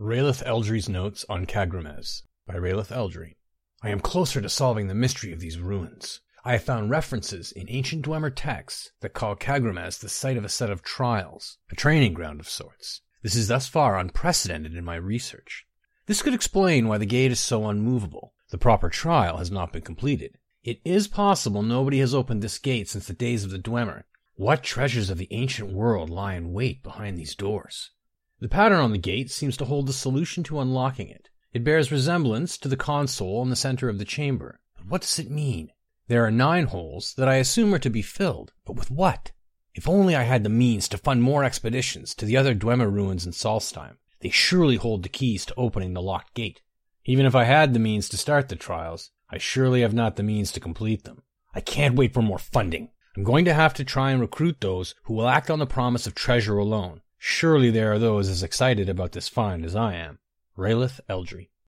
Raleth Eldri's Notes on Kagrumez by Raleth Eldri. I am closer to solving the mystery of these ruins. I have found references in ancient Dwemer texts that call Kagrumez the site of a set of trials, a training ground of sorts. This is thus far unprecedented in my research. This could explain why the gate is so unmovable. The proper trial has not been completed. It is possible nobody has opened this gate since the days of the Dwemer. What treasures of the ancient world lie in wait behind these doors? The pattern on the gate seems to hold the solution to unlocking it. It bears resemblance to the console in the center of the chamber. But what does it mean? There are nine holes that I assume are to be filled, but with what? If only I had the means to fund more expeditions to the other Dwemer ruins in Solstheim. They surely hold the keys to opening the locked gate. Even if I had the means to start the trials, I surely have not the means to complete them. I can't wait for more funding. I'm going to have to try and recruit those who will act on the promise of treasure alone. Surely there are those as excited about this find as I am. Raleth Eldri.